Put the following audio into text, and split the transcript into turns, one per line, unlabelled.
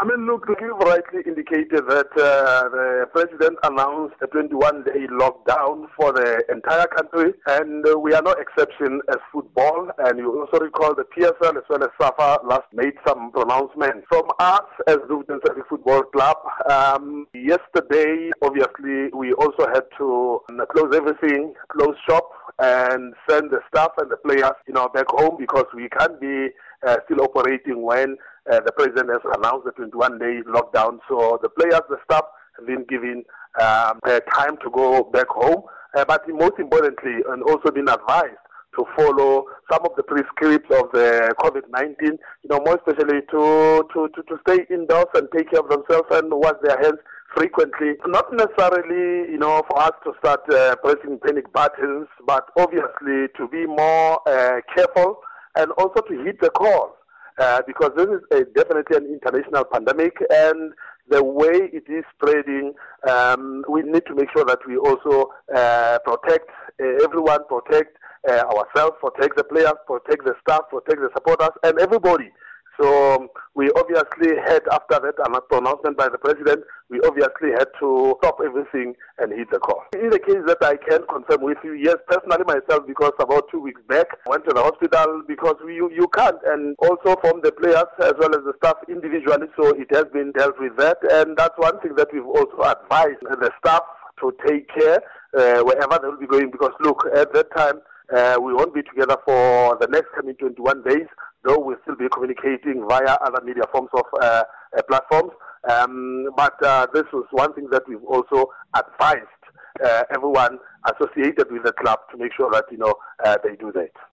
I mean, look, you've rightly indicated that uh, the president announced a 21-day lockdown for the entire country, and uh, we are no exception as football. And you also recall the PSL as well as SAFA last made some pronouncements. From us as Celtic Football Club, um, yesterday, obviously, we also had to um, close everything, close shop, and send the staff and the players, you know, back home because we can't be uh, still operating when uh, the president has announced the 21-day lockdown. So the players, the staff have been given um, time to go back home, uh, but most importantly, and also been advised to follow some of the prescripts of the COVID-19, you know, more especially to, to, to, to stay indoors and take care of themselves and wash their hands frequently. Not necessarily, you know, for us to start uh, pressing panic buttons, but obviously to be more uh, careful and also to hit the call uh, because this is a, definitely an international pandemic and the way it is spreading, um, we need to make sure that we also uh, protect uh, everyone, protect uh, ourselves, protect the players, protect the staff, protect the supporters, and everybody. So um, we obviously had, after that announcement by the president, we obviously had to stop everything and hit the call. In the case that I can confirm with you, yes, personally myself, because about two weeks back, I went to the hospital because we, you, you can't, and also from the players as well as the staff individually, so it has been dealt with that, and that's one thing that we've also advised the staff to take care uh, wherever they will be going, because look, at that time, uh, we won't be together for the next coming 21 days, though we'll still be communicating via other media forms of uh, uh, platforms. Um, but uh, this was one thing that we've also advised uh, everyone associated with the club to make sure that you know they do that.